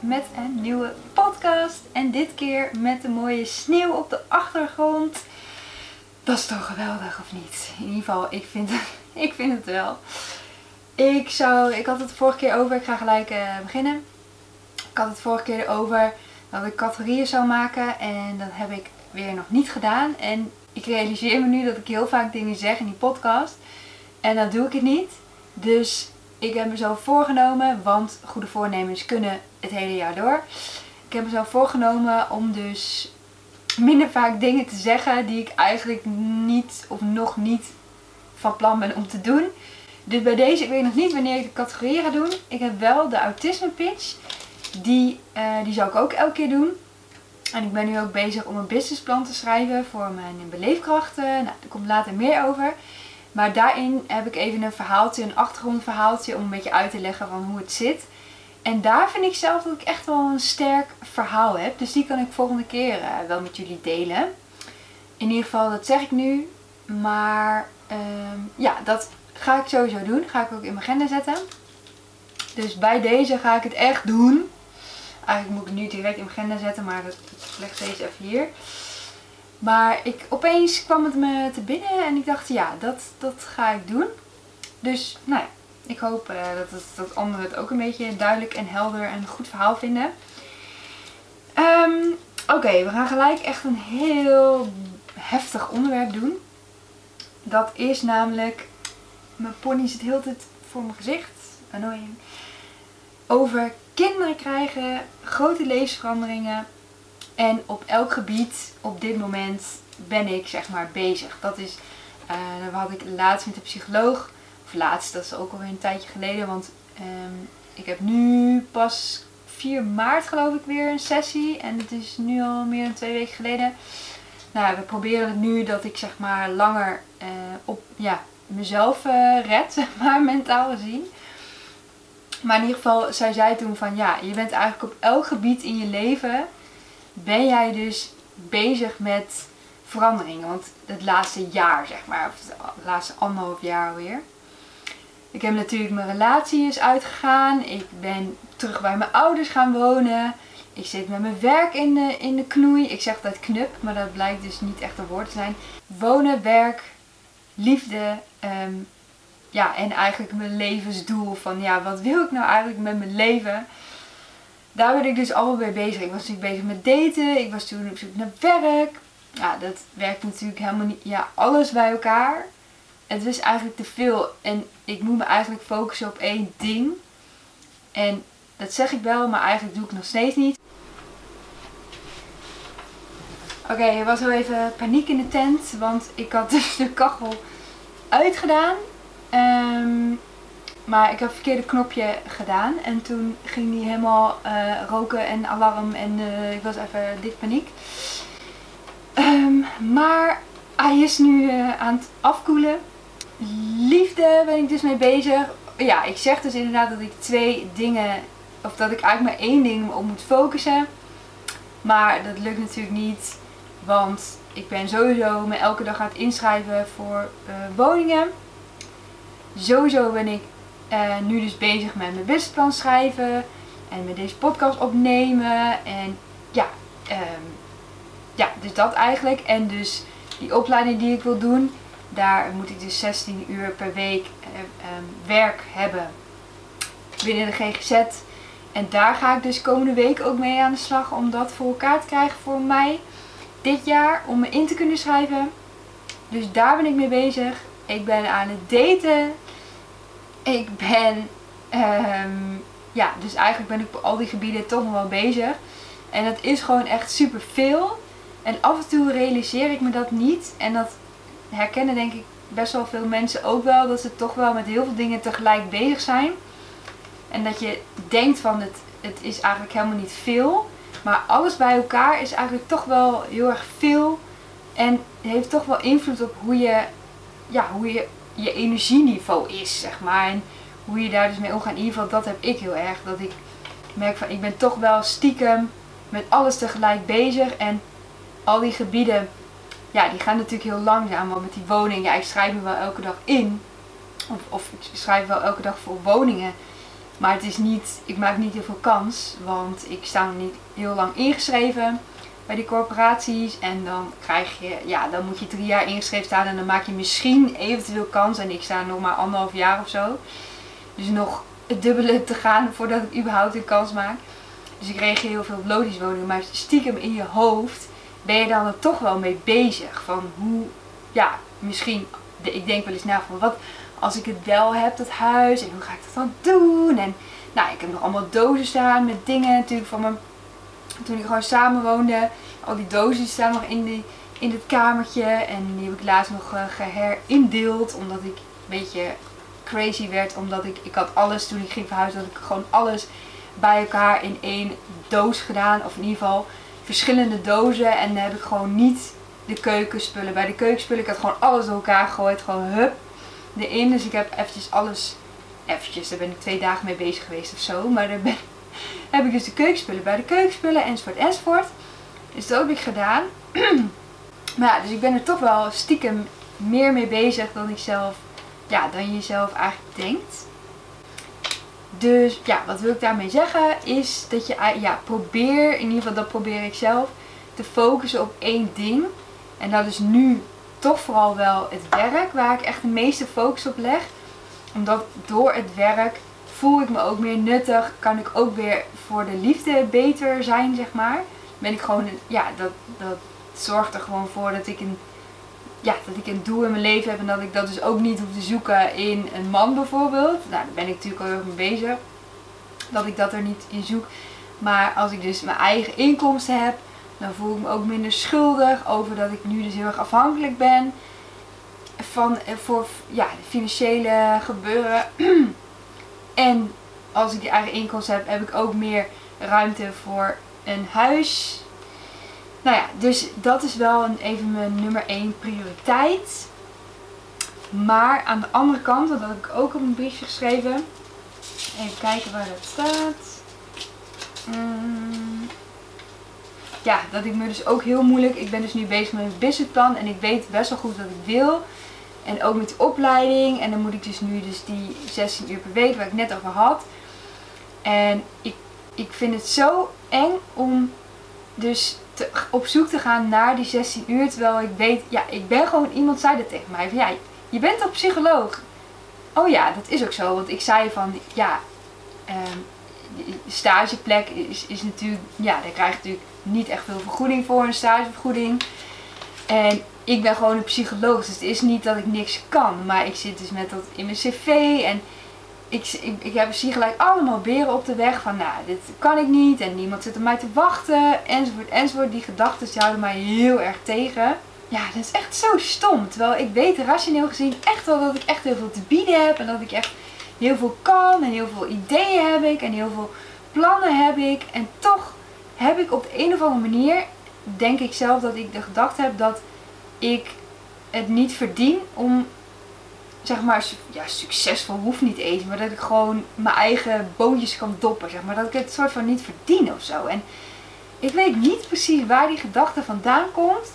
met een nieuwe podcast. En dit keer met de mooie sneeuw op de achtergrond. Dat is toch geweldig, of niet? In ieder geval, ik vind het, ik vind het wel. Ik, zou, ik had het de vorige keer over, ik ga gelijk uh, beginnen. Ik had het vorige keer over dat ik categorieën zou maken. En dat heb ik weer nog niet gedaan. En ik realiseer me nu dat ik heel vaak dingen zeg in die podcast. En dan doe ik het niet. Dus ik heb mezelf voorgenomen, want goede voornemens kunnen het hele jaar door. Ik heb mezelf voorgenomen om dus minder vaak dingen te zeggen die ik eigenlijk niet of nog niet van plan ben om te doen. Dus bij deze, ik weet nog niet wanneer ik de categorieën ga doen. Ik heb wel de autisme pitch. Die, uh, die zou ik ook elke keer doen. En ik ben nu ook bezig om een businessplan te schrijven voor mijn beleefkrachten. Nou, daar komt later meer over. Maar daarin heb ik even een verhaaltje, een achtergrondverhaaltje om een beetje uit te leggen van hoe het zit. En daar vind ik zelf dat ik echt wel een sterk verhaal heb. Dus die kan ik volgende keer uh, wel met jullie delen. In ieder geval, dat zeg ik nu. Maar uh, ja, dat ga ik sowieso doen. Ga ik ook in mijn agenda zetten. Dus bij deze ga ik het echt doen. Eigenlijk moet ik het nu direct in mijn agenda zetten, maar dat, dat leg deze even hier. Maar ik, opeens kwam het me te binnen en ik dacht, ja, dat, dat ga ik doen. Dus, nou ja, ik hoop uh, dat, het, dat anderen het ook een beetje duidelijk en helder en goed verhaal vinden. Um, Oké, we gaan gelijk echt een heel heftig onderwerp doen. Dat is namelijk, mijn pony zit heel tijd voor mijn gezicht, annoying. Over kinderen krijgen, grote levensveranderingen en op elk gebied op dit moment ben ik zeg maar bezig. Dat is, uh, daar had ik laatst met de psycholoog, of laatst, dat is ook alweer een tijdje geleden, want um, ik heb nu pas 4 maart geloof ik weer een sessie en het is nu al meer dan twee weken geleden. Nou, we proberen het nu dat ik zeg maar langer uh, op ja, mezelf uh, red, zeg maar, mentaal gezien. Maar in ieder geval, zij zei toen van ja, je bent eigenlijk op elk gebied in je leven ben jij dus bezig met veranderingen. Want het laatste jaar, zeg maar, of het laatste anderhalf jaar alweer. Ik heb natuurlijk mijn relatie is uitgegaan. Ik ben terug bij mijn ouders gaan wonen. Ik zit met mijn werk in de, in de knoei. Ik zeg dat knup, maar dat blijkt dus niet echt een woord te zijn. Wonen, werk, liefde. Um, ja, en eigenlijk mijn levensdoel. Van ja, wat wil ik nou eigenlijk met mijn leven? daar ben ik dus allemaal mee bezig. Ik was natuurlijk bezig met daten. Ik was toen op zoek naar werk. Ja, dat werkt natuurlijk helemaal niet. Ja, alles bij elkaar. Het is eigenlijk te veel. En ik moet me eigenlijk focussen op één ding. En dat zeg ik wel, maar eigenlijk doe ik nog steeds niet. Oké, er was wel even paniek in de tent. Want ik had dus de kachel uitgedaan. Um, maar ik heb het verkeerde knopje gedaan. En toen ging die helemaal uh, roken en alarm. En uh, ik was even dik paniek. Um, maar hij is nu uh, aan het afkoelen. Liefde ben ik dus mee bezig. Ja, ik zeg dus inderdaad dat ik twee dingen... Of dat ik eigenlijk maar één ding op moet focussen. Maar dat lukt natuurlijk niet. Want ik ben sowieso me elke dag aan het inschrijven voor woningen. Sowieso ben ik uh, nu dus bezig met mijn businessplan schrijven. En met deze podcast opnemen. En ja, um, ja, dus dat eigenlijk. En dus die opleiding die ik wil doen. Daar moet ik dus 16 uur per week uh, um, werk hebben. Binnen de GGZ. En daar ga ik dus komende week ook mee aan de slag. Om dat voor elkaar te krijgen voor mij. Dit jaar. Om me in te kunnen schrijven. Dus daar ben ik mee bezig. Ik ben aan het daten ik ben, um, ja, dus eigenlijk ben ik op al die gebieden toch nog wel bezig. En dat is gewoon echt super veel. En af en toe realiseer ik me dat niet. En dat herkennen denk ik best wel veel mensen ook wel. Dat ze toch wel met heel veel dingen tegelijk bezig zijn. En dat je denkt van het, het is eigenlijk helemaal niet veel. Maar alles bij elkaar is eigenlijk toch wel heel erg veel. En heeft toch wel invloed op hoe je, ja, hoe je je energieniveau is, zeg maar. En hoe je daar dus mee omgaat. In ieder geval, dat heb ik heel erg. Dat ik merk van, ik ben toch wel stiekem met alles tegelijk bezig. En al die gebieden, ja, die gaan natuurlijk heel langzaam. Want met die woning, ja, ik schrijf me wel elke dag in. Of, of ik schrijf wel elke dag voor woningen. Maar het is niet, ik maak niet heel veel kans, want ik sta nog niet heel lang ingeschreven bij die corporaties. En dan krijg je, ja, dan moet je drie jaar ingeschreven staan en dan maak je misschien eventueel kans. En ik sta nog maar anderhalf jaar of zo. Dus nog het dubbele te gaan voordat ik überhaupt een kans maak. Dus ik reageer heel veel op logisch woningen. Maar stiekem in je hoofd ben je dan er toch wel mee bezig. Van hoe, ja, misschien, ik denk wel eens na van wat als ik het wel heb, dat huis. En hoe ga ik dat dan doen? En nou, ik heb nog allemaal dozen staan met dingen natuurlijk van mijn, toen ik gewoon samen woonde. Al die dozen staan nog in, die, in het kamertje. En die heb ik laatst nog uh, geherindeeld. Omdat ik een beetje crazy werd. Omdat ik, ik had alles toen ik ging verhuizen. Dat ik gewoon alles bij elkaar in één doos gedaan. Of in ieder geval verschillende dozen. En dan heb ik gewoon niet de keukenspullen. Bij de keukenspullen, ik had gewoon alles door elkaar gegooid. Gewoon hup, erin. Dus ik heb eventjes alles, eventjes, daar ben ik twee dagen mee bezig geweest of zo. Maar daar ben, heb ik dus de keukenspullen bij de keukenspullen enzovoort enzovoort. Dus dat heb ik gedaan. maar ja, dus ik ben er toch wel stiekem meer mee bezig dan ik zelf, ja, dan je zelf eigenlijk denkt. Dus ja, wat wil ik daarmee zeggen is dat je ja, probeer, in ieder geval dat probeer ik zelf, te focussen op één ding. En dat is nu toch vooral wel het werk waar ik echt de meeste focus op leg. Omdat door het werk voel ik me ook meer nuttig. Kan ik ook weer voor de liefde beter zijn, zeg maar. Ben ik gewoon, ja, dat, dat zorgt er gewoon voor dat ik een, ja, dat ik een doel in mijn leven heb. En dat ik dat dus ook niet hoef te zoeken in een man bijvoorbeeld. Nou, daar ben ik natuurlijk al heel erg mee bezig. Dat ik dat er niet in zoek. Maar als ik dus mijn eigen inkomsten heb, dan voel ik me ook minder schuldig over dat ik nu dus heel erg afhankelijk ben van eh, voor ja, financiële gebeuren. en als ik die eigen inkomsten heb, heb ik ook meer ruimte voor een huis. Nou ja, dus dat is wel een, even mijn nummer 1 prioriteit. Maar aan de andere kant, dat heb ik ook op een briefje geschreven. Even kijken waar dat staat. Mm ja, dat ik me dus ook heel moeilijk. Ik ben dus nu bezig met mijn businessplan en ik weet best wel goed wat ik wil. En ook met de opleiding. En dan moet ik dus nu dus die 16 uur per week waar ik net over had. En ik, ik vind het zo eng om dus op zoek te gaan naar die 16 uur. Terwijl ik weet, ja, ik ben gewoon, iemand zei dat tegen mij. Van, ja, je bent toch psycholoog? Oh ja, dat is ook zo. Want ik zei van, ja, um, stageplek is, is natuurlijk, ja, daar krijg je natuurlijk niet echt veel vergoeding voor, een stagevergoeding. En ik ben gewoon een psycholoog, dus het is niet dat ik niks kan. Maar ik zit dus met dat in mijn cv en ik, ik, ik heb zie gelijk allemaal beren op de weg van, nou, dit kan ik niet en niemand zit op mij te wachten, enzovoort, enzovoort. Die gedachten houden mij heel erg tegen. Ja, dat is echt zo stom. Terwijl ik weet rationeel gezien echt wel dat ik echt heel veel te bieden heb en dat ik echt heel veel kan en heel veel ideeën heb ik en heel veel plannen heb ik. En toch heb ik op de een of andere manier, denk ik zelf dat ik de gedachte heb dat ik het niet verdien om, zeg maar, succesvol hoeft niet eens, maar dat ik gewoon mijn eigen boontjes kan doppen, zeg maar. Dat ik het soort van niet verdien of zo. En ik weet niet precies waar die gedachte vandaan komt.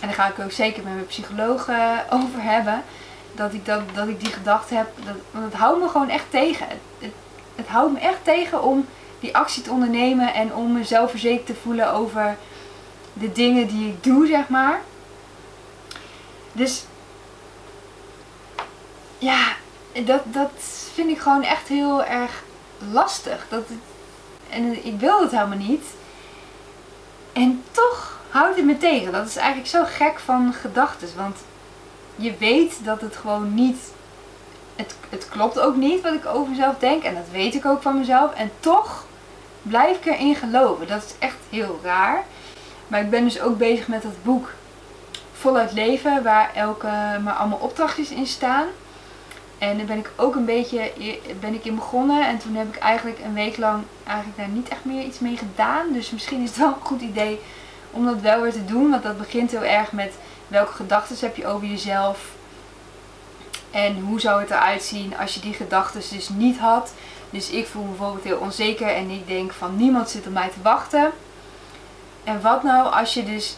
En daar ga ik ook zeker met mijn psycholoog uh, over hebben. Dat ik, dat, dat ik die gedachte heb. Dat, want het houdt me gewoon echt tegen. Het, het houdt me echt tegen om die actie te ondernemen en om mezelf verzekerd te voelen over de dingen die ik doe, zeg maar. Dus ja, dat, dat vind ik gewoon echt heel erg lastig. Dat en ik wil het helemaal niet. En toch houdt het me tegen. Dat is eigenlijk zo gek van gedachten. Want je weet dat het gewoon niet het, het klopt ook niet wat ik over mezelf denk. En dat weet ik ook van mezelf. En toch blijf ik erin geloven. Dat is echt heel raar. Maar ik ben dus ook bezig met dat boek Voluit Leven. Waar elke, maar allemaal opdrachtjes in staan. En daar ben ik ook een beetje ben ik in begonnen. En toen heb ik eigenlijk een week lang eigenlijk daar niet echt meer iets mee gedaan. Dus misschien is het wel een goed idee om dat wel weer te doen. Want dat begint heel erg met welke gedachten heb je over jezelf. En hoe zou het eruit zien als je die gedachten dus niet had. Dus ik voel me bijvoorbeeld heel onzeker en ik denk van niemand zit op mij te wachten. En wat nou als je dus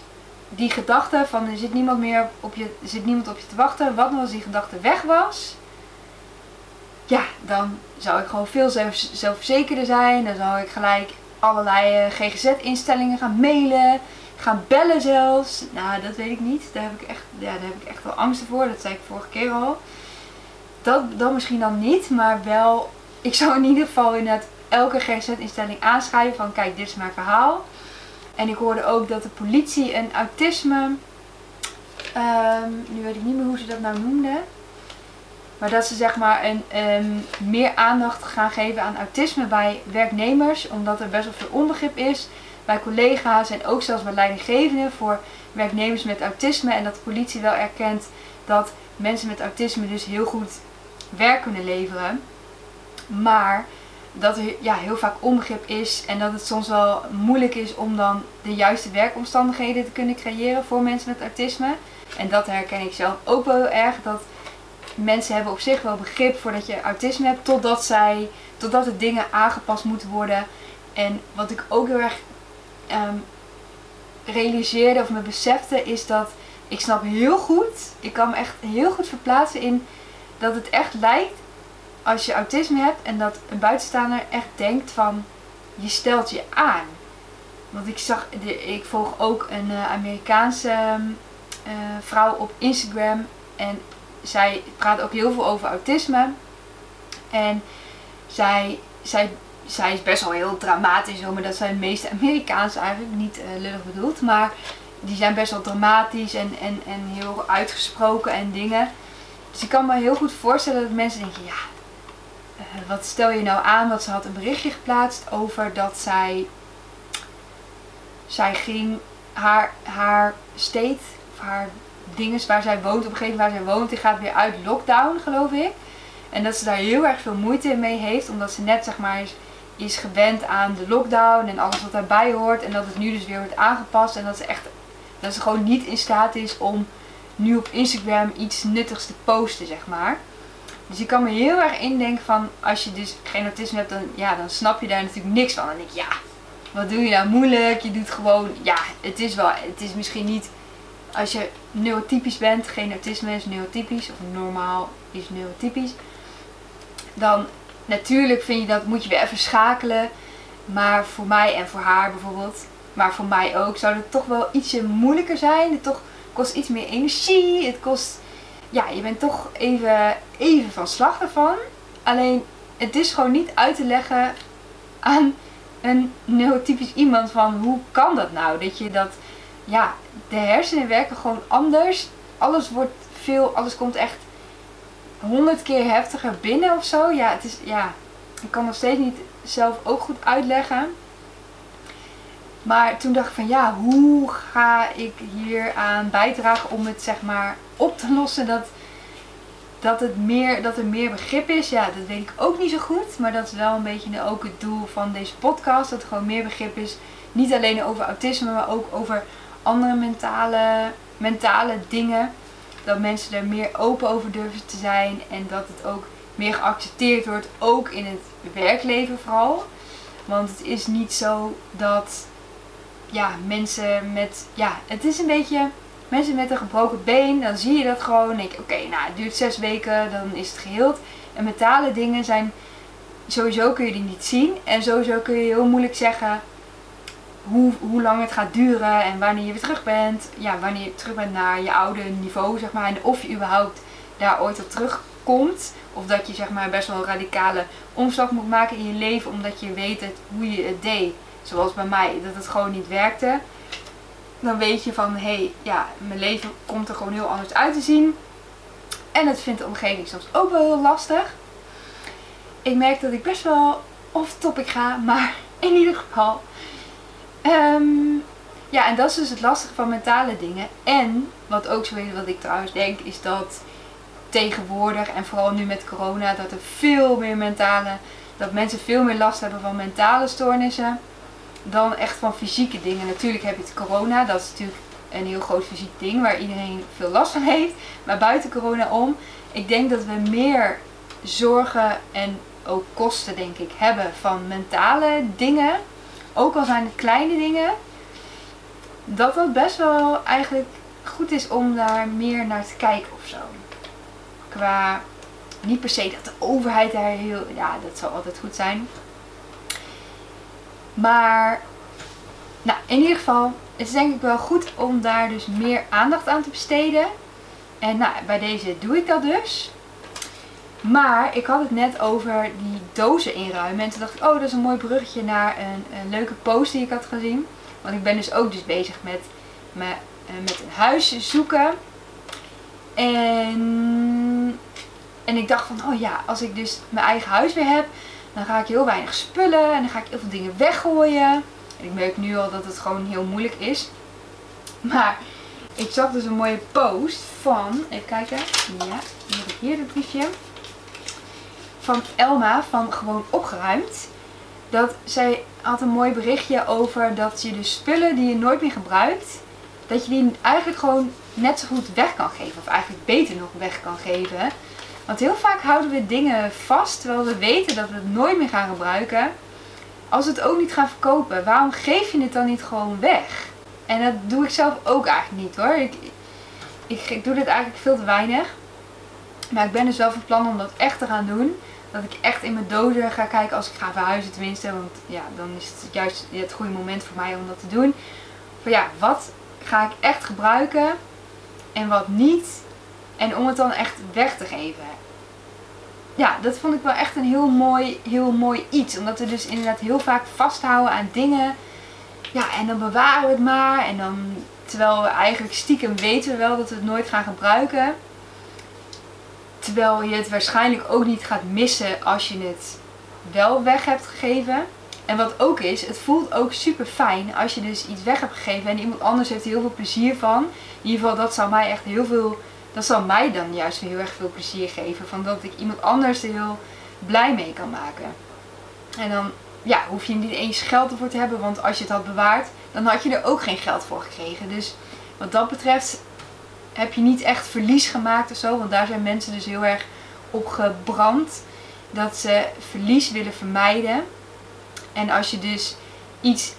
die gedachte van er zit niemand meer op je, zit niemand op je te wachten. Wat nou als die gedachte weg was? Dan zou ik gewoon veel zelf, zelfverzekerder zijn. Dan zou ik gelijk allerlei eh, GGZ-instellingen gaan mailen, gaan bellen zelfs. Nou, dat weet ik niet. Daar heb ik echt, ja, daar heb ik echt wel angst voor. Dat zei ik vorige keer al. Dat, dat misschien dan niet, maar wel. Ik zou in ieder geval inderdaad elke GGZ-instelling aanschrijven van kijk, dit is mijn verhaal. En ik hoorde ook dat de politie een autisme. ehm, nu weet ik niet meer hoe ze dat nou noemden. Maar dat ze zeg maar een, ehm, meer aandacht gaan geven aan autisme bij werknemers. Omdat er best wel veel onbegrip is bij collega's en ook zelfs bij leidinggevenden voor werknemers met autisme. En dat de politie wel erkent dat mensen met autisme dus heel goed werk kunnen leveren. Maar dat er ja, heel vaak onbegrip is en dat het soms wel moeilijk is om dan de juiste werkomstandigheden te kunnen creëren voor mensen met autisme. En dat herken ik zelf ook wel heel erg. Dat mensen hebben op zich wel begrip voordat je autisme hebt, totdat zij, totdat er dingen aangepast moeten worden. En wat ik ook heel erg ehm, realiseerde of me besefte, is dat ik snap heel goed, ik kan me echt heel goed verplaatsen in dat het echt lijkt als je autisme hebt en dat een buitenstaander echt denkt van je stelt je aan. Want ik zag, ik volg ook een eh, Amerikaanse ehm, eh, vrouw op Instagram en zij praat ook heel veel over autisme. En zij, zij, zij is best wel heel dramatisch, maar dat zijn de meeste Amerikaanse eigenlijk, niet uh, lullig bedoeld. Maar die zijn best wel dramatisch en, en, en heel uitgesproken en dingen. Dus ik kan me heel goed voorstellen dat mensen denken, ja, uh, wat stel je nou aan? Want ze had een berichtje geplaatst over dat zij, zij ging haar, haar state, of haar dingen waar zij woont, op een gegeven moment waar zij woont, die gaat weer uit lockdown, geloof ik. En dat ze daar heel erg veel moeite mee heeft, omdat ze net zeg maar is, gewend aan de lockdown en alles wat daarbij hoort. En dat het nu dus weer wordt aangepast en dat ze echt, dat ze gewoon niet in staat is om nu op Instagram iets nuttigs te posten, zeg maar. Dus ik kan me heel erg indenken van, als je dus geen autisme hebt, dan, ja, dan snap je daar natuurlijk niks van. Dan denk ik, ja, wat doe je nou moeilijk? Je doet gewoon, ja, het is wel, het is misschien niet als je neurotypisch bent, geen autisme is neurotypisch, of normaal is neurotypisch, dan natuurlijk vind je dat moet je weer even schakelen. Maar voor mij en voor haar bijvoorbeeld, maar voor mij ook, zou het toch wel ietsje moeilijker zijn. Het toch kost iets meer energie. Het kost, ja, je bent toch even, even van slag ervan. Alleen, het is gewoon niet uit te leggen aan een neurotypisch iemand van hoe kan dat nou? Dat je dat ja, de hersenen werken gewoon anders. Alles wordt veel, alles komt echt honderd keer heftiger binnen of zo. Ja, het is, ja, ik kan nog steeds niet zelf ook goed uitleggen. Maar toen dacht ik van ja, hoe ga ik hier aan bijdragen om het zeg maar op te lossen dat, dat, het meer, dat er meer begrip is. Ja, dat weet ik ook niet zo goed. Maar dat is wel een beetje ook het doel van deze podcast. Dat er gewoon meer begrip is. Niet alleen over autisme, maar ook over andere mentale, mentale dingen. Dat mensen er meer open over durven te zijn en dat het ook meer geaccepteerd wordt, ook in het werkleven vooral. Want het is niet zo dat ja, mensen met, ja, het is een beetje, mensen met een gebroken been, dan zie je dat gewoon. je, oké, nou, het duurt zes weken, dan is het geheeld. En mentale dingen zijn, sowieso kun je die niet zien. En sowieso kun je heel moeilijk zeggen, hoe, hoe lang het gaat duren en wanneer je weer terug bent. Ja, wanneer je terug bent naar je oude niveau, zeg maar. En of je überhaupt daar ooit op terugkomt. Of dat je zeg maar best wel een radicale omslag moet maken in je leven. Omdat je weet het, hoe je het deed. Zoals bij mij, dat het gewoon niet werkte. Dan weet je van, hé, hey, ja, mijn leven komt er gewoon heel anders uit te zien. En het vindt de omgeving soms ook wel heel lastig. Ik merk dat ik best wel off topic ga, maar in ieder geval Um, ja, en dat is dus het lastige van mentale dingen. En wat ook zo is, wat ik trouwens denk, is dat tegenwoordig en vooral nu met corona, dat er veel meer mentale, dat mensen veel meer last hebben van mentale stoornissen dan echt van fysieke dingen. Natuurlijk heb je het corona, dat is natuurlijk een heel groot fysiek ding waar iedereen veel last van heeft. Maar buiten corona om, ik denk dat we meer zorgen en ook kosten, denk ik, hebben van mentale dingen ook al zijn het kleine dingen, dat dat best wel eigenlijk goed is om daar meer naar te kijken of zo. Qua Niet per se dat de overheid daar heel. Ja, dat zal altijd goed zijn. Maar, nou, in ieder geval, het is denk ik wel goed om daar dus meer aandacht aan te besteden. En nou, bij deze doe ik dat dus. Maar ik had het net over die dozen inruimen. En toen dacht ik, oh, dat is een mooi bruggetje naar een, een leuke post die ik had gezien. Want ik ben dus ook dus bezig met, met, eh, met een huis zoeken. En, en ik dacht van, oh ja, als ik dus mijn eigen huis weer heb, dan ga ik heel weinig spullen en dan ga ik heel veel dingen weggooien. En ik merk nu al dat het gewoon heel moeilijk is. Maar ik zag dus een mooie post van, even kijken, ja, hier heb ik hier het briefje. Van Elma van Gewoon Opgeruimd. Dat zij had een mooi berichtje over dat je de spullen die je nooit meer gebruikt, dat je die eigenlijk gewoon net zo goed weg kan geven. Of eigenlijk beter nog weg kan geven. Want heel vaak houden we dingen vast terwijl we weten dat we het nooit meer gaan gebruiken. Als we het ook niet gaan verkopen, waarom geef je het dan niet gewoon weg? En dat doe ik zelf ook eigenlijk niet hoor. Ik, ik, ik doe dit eigenlijk veel te weinig. Maar ik ben dus wel van plan om dat echt te gaan doen. Dat ik echt in mijn doden ga kijken als ik ga verhuizen tenminste. Want ja, dan is het juist het goede moment voor mij om dat te doen. Van ja, wat ga ik echt gebruiken en wat niet. En om het dan echt weg te geven. Ja, dat vond ik wel echt een heel mooi, heel mooi iets. Omdat we dus inderdaad heel vaak vasthouden aan dingen. Ja, en dan bewaren we het maar. En dan, terwijl we eigenlijk stiekem weten we wel dat we het nooit gaan gebruiken. Terwijl je het waarschijnlijk ook niet gaat missen als je het wel weg hebt gegeven. En wat ook is, het voelt ook super fijn als je dus iets weg hebt gegeven en iemand anders heeft er heel veel plezier van. In ieder geval, dat zou mij echt heel veel, dat zal mij dan juist heel erg veel plezier geven. Van dat ik iemand anders er heel blij mee kan maken. En dan ja, hoef je niet eens geld ervoor te hebben, want als je het had bewaard, dan had je er ook geen geld voor gekregen. Dus wat dat betreft heb je niet echt verlies gemaakt of zo, want daar zijn mensen dus heel erg op gebrand. Dat ze verlies willen vermijden. En als je dus iets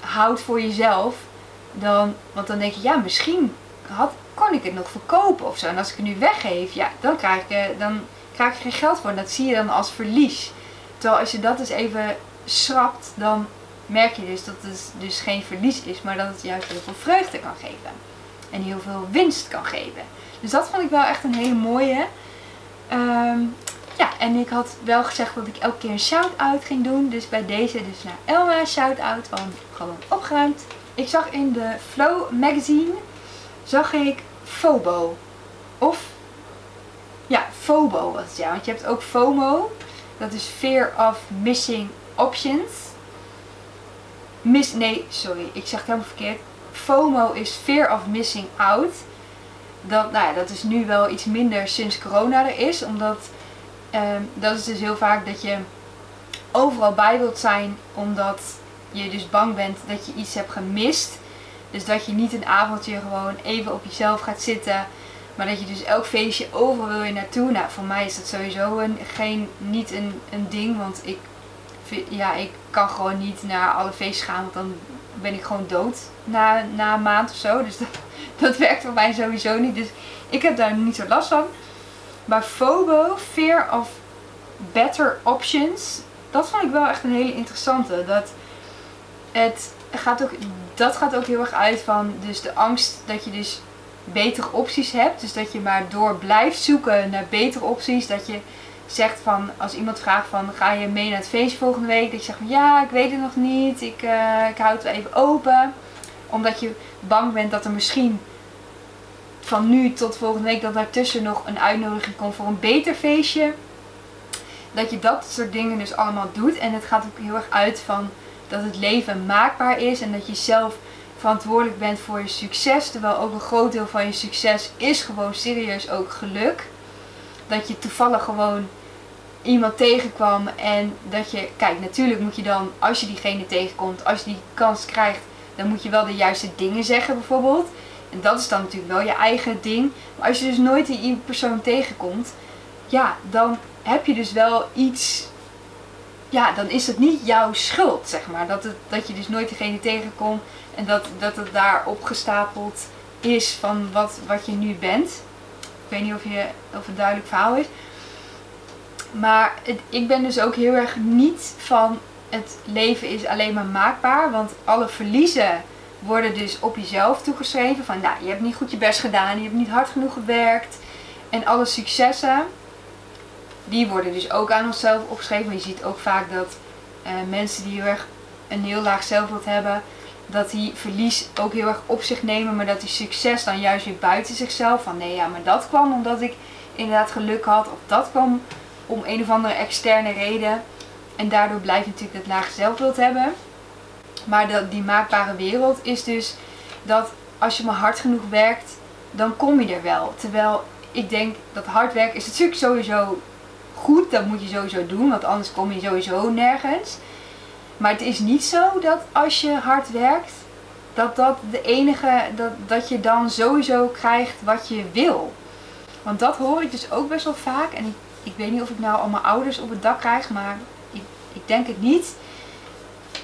houdt voor jezelf, dan, want dan denk je, ja, misschien had, kon ik het nog verkopen of zo. En als ik het nu weggeef, ja, dan krijg, ik, dan krijg ik geen geld voor. En dat zie je dan als verlies. Terwijl als je dat dus even schrapt, dan merk je dus dat het dus geen verlies is, maar dat het juist heel veel vreugde kan geven. En heel veel winst kan geven. Dus dat vond ik wel echt een hele mooie. Ehm, ja, en ik had wel gezegd dat ik elke keer een shout-out ging doen. Dus bij deze dus naar Elma shout-out van Gewoon Opgeruimd. Ik zag in de Flow magazine, zag ik FOBO. Of, ja, FOBO was het ja. Want je hebt ook FOMO. Dat is Fear of Missing Options. Miss, nee, sorry, ik zeg het helemaal verkeerd. FOMO is Fear of Missing Out. Dat, nou ja, dat is nu wel iets minder sinds corona er is. Omdat Ehm, dat is dus heel vaak dat je overal bij wilt zijn omdat je dus bang bent dat je iets hebt gemist. Dus dat je niet een avondje gewoon even op jezelf gaat zitten. Maar dat je dus elk feestje overal wil je naartoe. Nou, voor mij is dat sowieso een, geen, niet een, een ding. Want ik, ja, ik kan gewoon niet naar alle feestjes gaan. Want dan ben ik gewoon dood na, na een maand of zo. Dus dat, dat werkt voor mij sowieso niet. Dus ik heb daar niet zo last van. Maar FOBO, Fear of Better Options, dat vond ik wel echt een hele interessante. Dat, het gaat ook, dat gaat ook heel erg uit van dus de angst dat je dus betere opties hebt. Dus dat je maar door blijft zoeken naar betere opties. Dat je zegt van, als iemand vraagt van, ga je mee naar het feest volgende week? Dat je zegt van, ja, ik weet het nog niet. Ik, uh, ik houd het even open. Omdat je bang bent dat er misschien van nu tot volgende week dat daartussen nog een uitnodiging komt voor een beter feestje. Dat je dat soort dingen dus allemaal doet. En het gaat ook heel erg uit van dat het leven maakbaar is en dat je zelf verantwoordelijk bent voor je succes. Terwijl ook een groot deel van je succes is gewoon serieus ook geluk. Dat je toevallig gewoon iemand tegenkwam en dat je, kijk, natuurlijk moet je dan, als je diegene tegenkomt, als je die kans krijgt, dan moet je wel de juiste dingen zeggen bijvoorbeeld. En dat is dan natuurlijk wel je eigen ding. Maar als je dus nooit die persoon tegenkomt, ja, dan heb je dus wel iets. Ja, dan is het niet jouw schuld, zeg maar. Dat, het, dat je dus nooit degene tegenkomt en dat, dat het daar opgestapeld is van wat, wat je nu bent. Ik weet niet of, je, of het duidelijk verhaal is. Maar ik ben dus ook heel erg niet van het leven is alleen maar maakbaar. Want alle verliezen worden dus op jezelf toegeschreven. Van nou, je hebt niet goed je best gedaan, je hebt niet hard genoeg gewerkt. En alle successen, die worden dus ook aan onszelf opgeschreven. Maar je ziet ook vaak dat uh, mensen die heel erg een heel laag zelfbeeld hebben, dat die verlies ook heel erg op zich nemen, maar dat die succes dan juist weer buiten zichzelf. Van nee, ja, maar dat kwam omdat ik inderdaad geluk had, of dat kwam om een of andere externe reden. En daardoor blijf je natuurlijk dat lage zelfbeeld hebben. Maar dat, die maakbare wereld is dus dat als je maar hard genoeg werkt, dan kom je er wel. Terwijl ik denk dat hard werken is natuurlijk sowieso goed, dat moet je sowieso doen, want anders kom je sowieso nergens. Maar het is niet zo dat als je hard werkt, dat dat de enige, dat, dat je dan sowieso krijgt wat je wil. Want dat hoor ik dus ook best wel vaak. En ik, ik weet niet of ik nou al mijn ouders op het dak krijg, maar ik, ik denk het niet.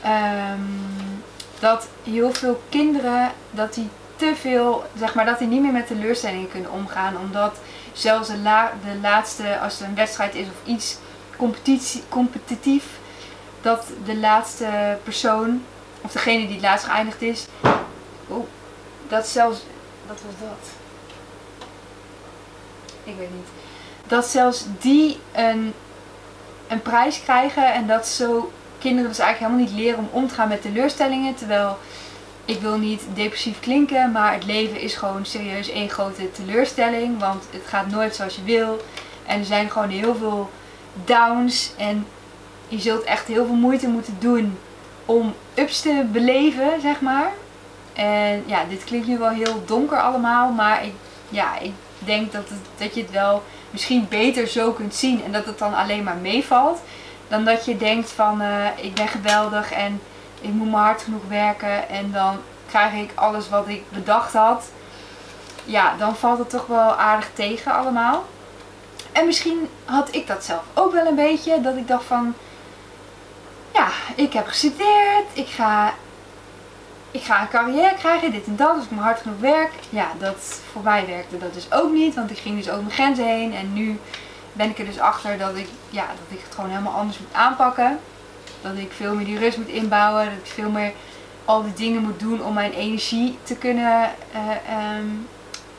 Ehm, dat heel veel kinderen, dat die te veel, zeg maar, dat die niet meer met teleurstellingen kunnen omgaan. Omdat zelfs de, la, de laatste, als er een wedstrijd is of iets competitie, competitief, dat de laatste persoon, of degene die het laatst geëindigd is, oh, dat zelfs, wat was dat? Ik weet niet. Dat zelfs die een, een prijs krijgen en dat zo kinderen dus eigenlijk helemaal niet leren om om te gaan met teleurstellingen. Terwijl ik wil niet depressief klinken, maar het leven is gewoon serieus één grote teleurstelling. Want het gaat nooit zoals je wil. En er zijn gewoon heel veel downs. En je zult echt heel veel moeite moeten doen om ups te beleven, zeg maar. En ja, dit klinkt nu wel heel donker allemaal, maar ik, ja, ik denk dat, het, dat je het wel misschien beter zo kunt zien en dat het dan alleen maar meevalt. Dan dat je denkt van uh, ik ben geweldig en ik moet maar hard genoeg werken en dan krijg ik alles wat ik bedacht had. Ja, dan valt het toch wel aardig tegen allemaal. En misschien had ik dat zelf ook wel een beetje. Dat ik dacht van, ja, ik heb gestudeerd, ik ga, ik ga een carrière krijgen, dit en dat, als ik maar hard genoeg werk. Ja, dat voor mij werkte dat dus ook niet, want ik ging dus over mijn grenzen heen. En nu ben ik er dus achter dat ik, ja, dat ik het gewoon helemaal anders moet aanpakken. Dat ik veel meer die rust moet inbouwen, dat ik veel meer al die dingen moet doen om mijn energie te kunnen, uh,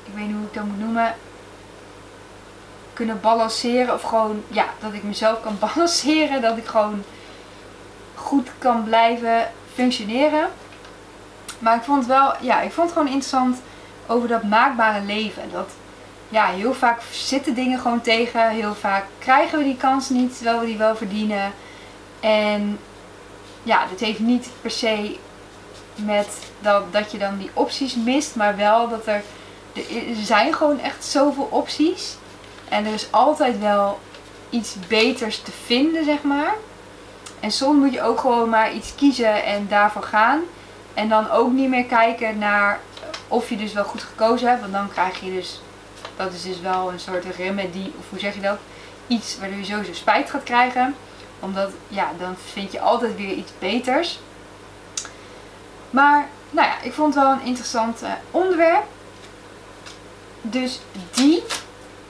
ik weet niet hoe ik dat moet noemen, kunnen balanceren. Of gewoon, ja, dat ik mezelf kan balanceren, dat ik gewoon goed kan blijven functioneren. Maar ik vond wel, ja, ik vond het gewoon interessant over dat maakbare leven. Dat, ja, heel vaak zitten dingen gewoon tegen. Heel vaak krijgen we die kans niet, terwijl we die wel verdienen. En ja, dat heeft niet per se met dat, dat je dan die opties mist, maar wel dat er, er zijn gewoon echt zoveel opties. En er is altijd wel iets beters te vinden, zeg maar. En soms moet je ook gewoon maar iets kiezen en daarvoor gaan. En dan ook niet meer kijken naar of je dus wel goed gekozen hebt. Want dan krijg je dus, dat is dus wel een soort remedie, of hoe zeg je dat? Iets waardoor je sowieso spijt gaat krijgen. Omdat, ja, dan vind je altijd weer iets beters. Maar, nou ja, ik vond het wel een interessant uh, onderwerp. Dus die.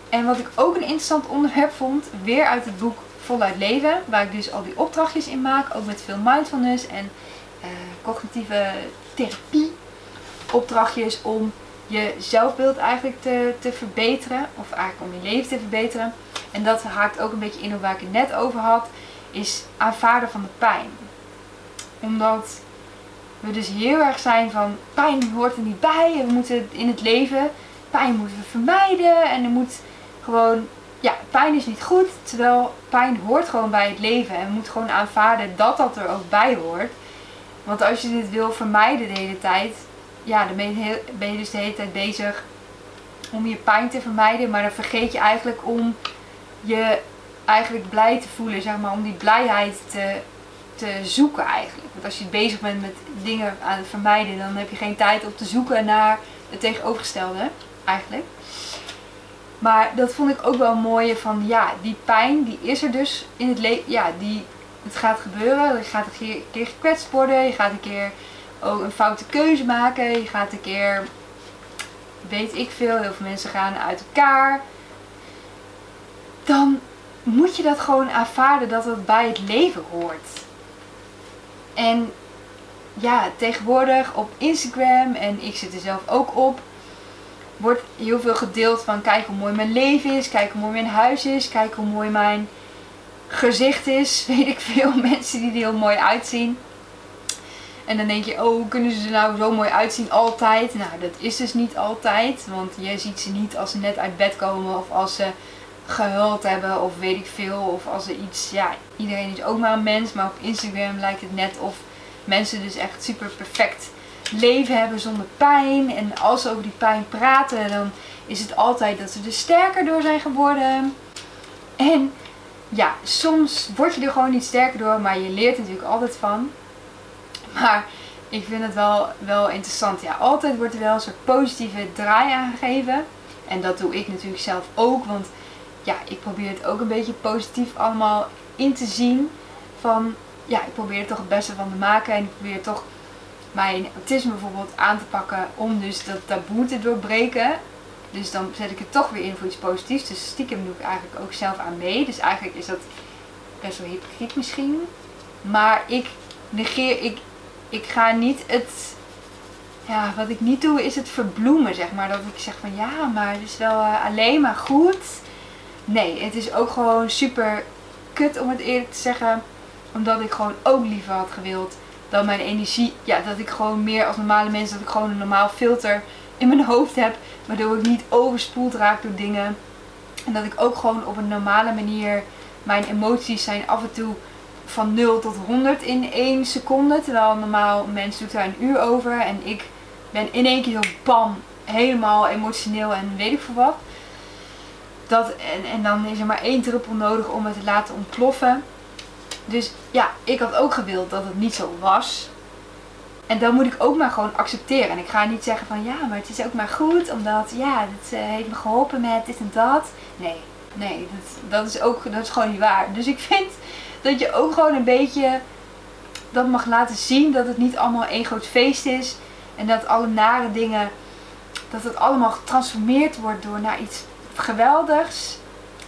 En wat ik ook een interessant onderwerp vond, weer uit het boek voluit leven. Waar ik dus al die opdrachtjes in maak. Ook met veel mindfulness en cognitieve therapie. Opdrachtjes om je zelfbeeld eigenlijk te, te verbeteren. Of eigenlijk om je leven te verbeteren. En dat haakt ook een beetje in op waar ik het net over had. Is aanvaarden van de pijn. Omdat we dus heel erg zijn van pijn hoort er niet bij. We moeten in het leven, pijn moeten we vermijden. En er moet gewoon ja, pijn is niet goed, terwijl pijn hoort gewoon bij het leven. En we moeten gewoon aanvaarden dat dat er ook bij hoort. Want als je dit wil vermijden de hele tijd, ja, dan ben je, dus de hele tijd bezig om je pijn te vermijden. Maar dan vergeet je eigenlijk om je eigenlijk blij te voelen, zeg maar, om die blijheid te, te zoeken eigenlijk. Want als je bezig bent met dingen aan het vermijden, dan heb je geen tijd om te zoeken naar het tegenovergestelde eigenlijk. Maar dat vond ik ook wel mooi van ja, die pijn die is er dus in het leven. Ja, die, het gaat gebeuren. Je gaat een keer, gekwetst worden. Je gaat een keer ook een foute keuze maken. Je gaat een keer, weet ik veel, heel veel mensen gaan uit elkaar. Dan moet je dat gewoon aanvaarden dat het bij het leven hoort. En ja, tegenwoordig op Instagram, en ik zit er zelf ook op, wordt heel veel gedeeld van kijk hoe mooi mijn leven is, kijk hoe mooi mijn huis is, kijk hoe mooi mijn gezicht is. Weet ik veel mensen die er heel mooi uitzien. En dan denk je, oh, kunnen ze er nou zo mooi uitzien altijd? Nou, dat is dus niet altijd. Want je ziet ze niet als ze net uit bed komen of als ze gehuild hebben of weet ik veel. Of als er iets, ja, iedereen is ook maar een mens. Maar op Instagram lijkt het net of mensen dus echt super perfect leven hebben zonder pijn. En als ze over die pijn praten, dan is het altijd dat ze er sterker door zijn geworden. En ja, soms word je er gewoon niet sterker door, maar je leert er natuurlijk altijd van. Maar ik vind het wel, wel interessant. Ja, altijd wordt er wel een soort positieve draai aangegeven. En dat doe ik natuurlijk zelf ook. Want ja, ik probeer het ook een beetje positief allemaal in te zien. Van ja, ik probeer er toch het beste van te maken. En ik probeer toch mijn autisme bijvoorbeeld aan te pakken. Om dus dat taboe te doorbreken. Dus dan zet ik het toch weer in voor iets positiefs. Dus stiekem doe ik eigenlijk ook zelf aan mee. Dus eigenlijk is dat best wel hypocriet misschien. Maar ik negeer, ik, ik ga niet het. Ja, wat ik niet doe is het verbloemen, zeg maar. Dat ik zeg van ja, maar het is wel uh, alleen maar goed. Nee, het is ook gewoon super kut om het eerlijk te zeggen. Omdat ik gewoon ook liever had gewild dat mijn energie, ja, dat ik gewoon meer als normale mensen, dat ik gewoon een normaal filter in mijn hoofd heb. Waardoor ik niet overspoeld raak door dingen. En dat ik ook gewoon op een normale manier, mijn emoties zijn af en toe van 0 tot 100 in 1 seconde. Terwijl normaal een mens doet daar een uur over. En ik ben in één keer zo bam, helemaal emotioneel en weet ik veel wat. Dat, en, en dan is er maar één druppel nodig om het te laten ontploffen. Dus ja, ik had ook gewild dat het niet zo was. En dan moet ik ook maar gewoon accepteren. En ik ga niet zeggen van ja, maar het is ook maar goed, omdat ja, het uh, heeft me geholpen met dit en dat. Nee, nee, dat, dat, is ook dat is gewoon niet waar. Dus ik vind dat je ook gewoon een beetje dat mag laten zien dat het niet allemaal één groot feest is. En dat alle nare dingen, dat het allemaal getransformeerd wordt door naar iets geweldigs.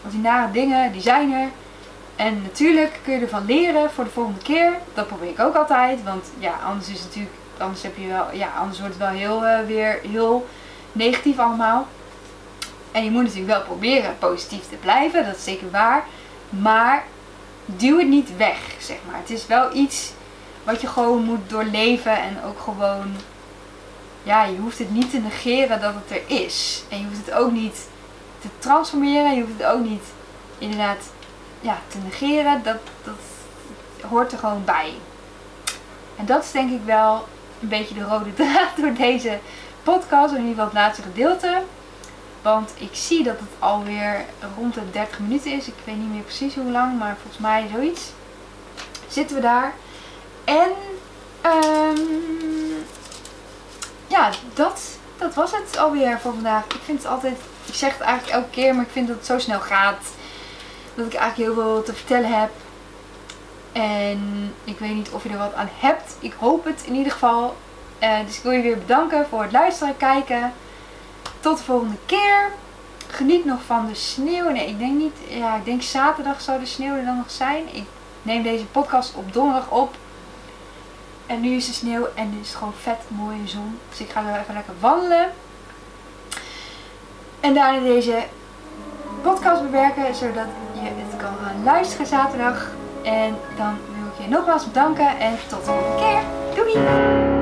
Want die nare dingen, die zijn er. En natuurlijk kun je ervan leren voor de volgende keer. Dat probeer ik ook altijd. Want ja, anders is het natuurlijk, anders heb je wel, ja, anders wordt het wel heel uh, weer heel negatief allemaal. En je moet natuurlijk wel proberen positief te blijven, dat is zeker waar. Maar duw het niet weg, zeg maar. Het is wel iets wat je gewoon moet doorleven en ook gewoon, ja, je hoeft het niet te negeren dat het er is. En je hoeft het ook niet te transformeren, je hoeft het ook niet inderdaad ja, te negeren, dat, dat hoort er gewoon bij. En dat is denk ik wel een beetje de rode draad door deze podcast, in ieder geval het laatste gedeelte. Want ik zie dat het alweer rond de 30 minuten is. Ik weet niet meer precies hoe lang, maar volgens mij zoiets. Zitten we daar. En um, ja, dat, dat was het alweer voor vandaag. Ik vind het altijd, ik zeg het eigenlijk elke keer, maar ik vind dat het zo snel gaat dat ik eigenlijk heel veel te vertellen heb. En ik weet niet of je er wat aan hebt. Ik hoop het in ieder geval. Uh, dus ik wil je weer bedanken voor het luisteren en kijken. Tot de volgende keer. Geniet nog van de sneeuw. Nee, ik denk niet. Ja, ik denk zaterdag zou de sneeuw er dan nog zijn. Ik neem deze podcast op donderdag op. En nu is de sneeuw en nu is het gewoon vet mooie zon. Dus ik ga er even lekker wandelen. En daarna deze podcast bewerken, zodat het kan gaan luisteren zaterdag. En dan wil ik je nogmaals bedanken en tot de volgende keer. Doei!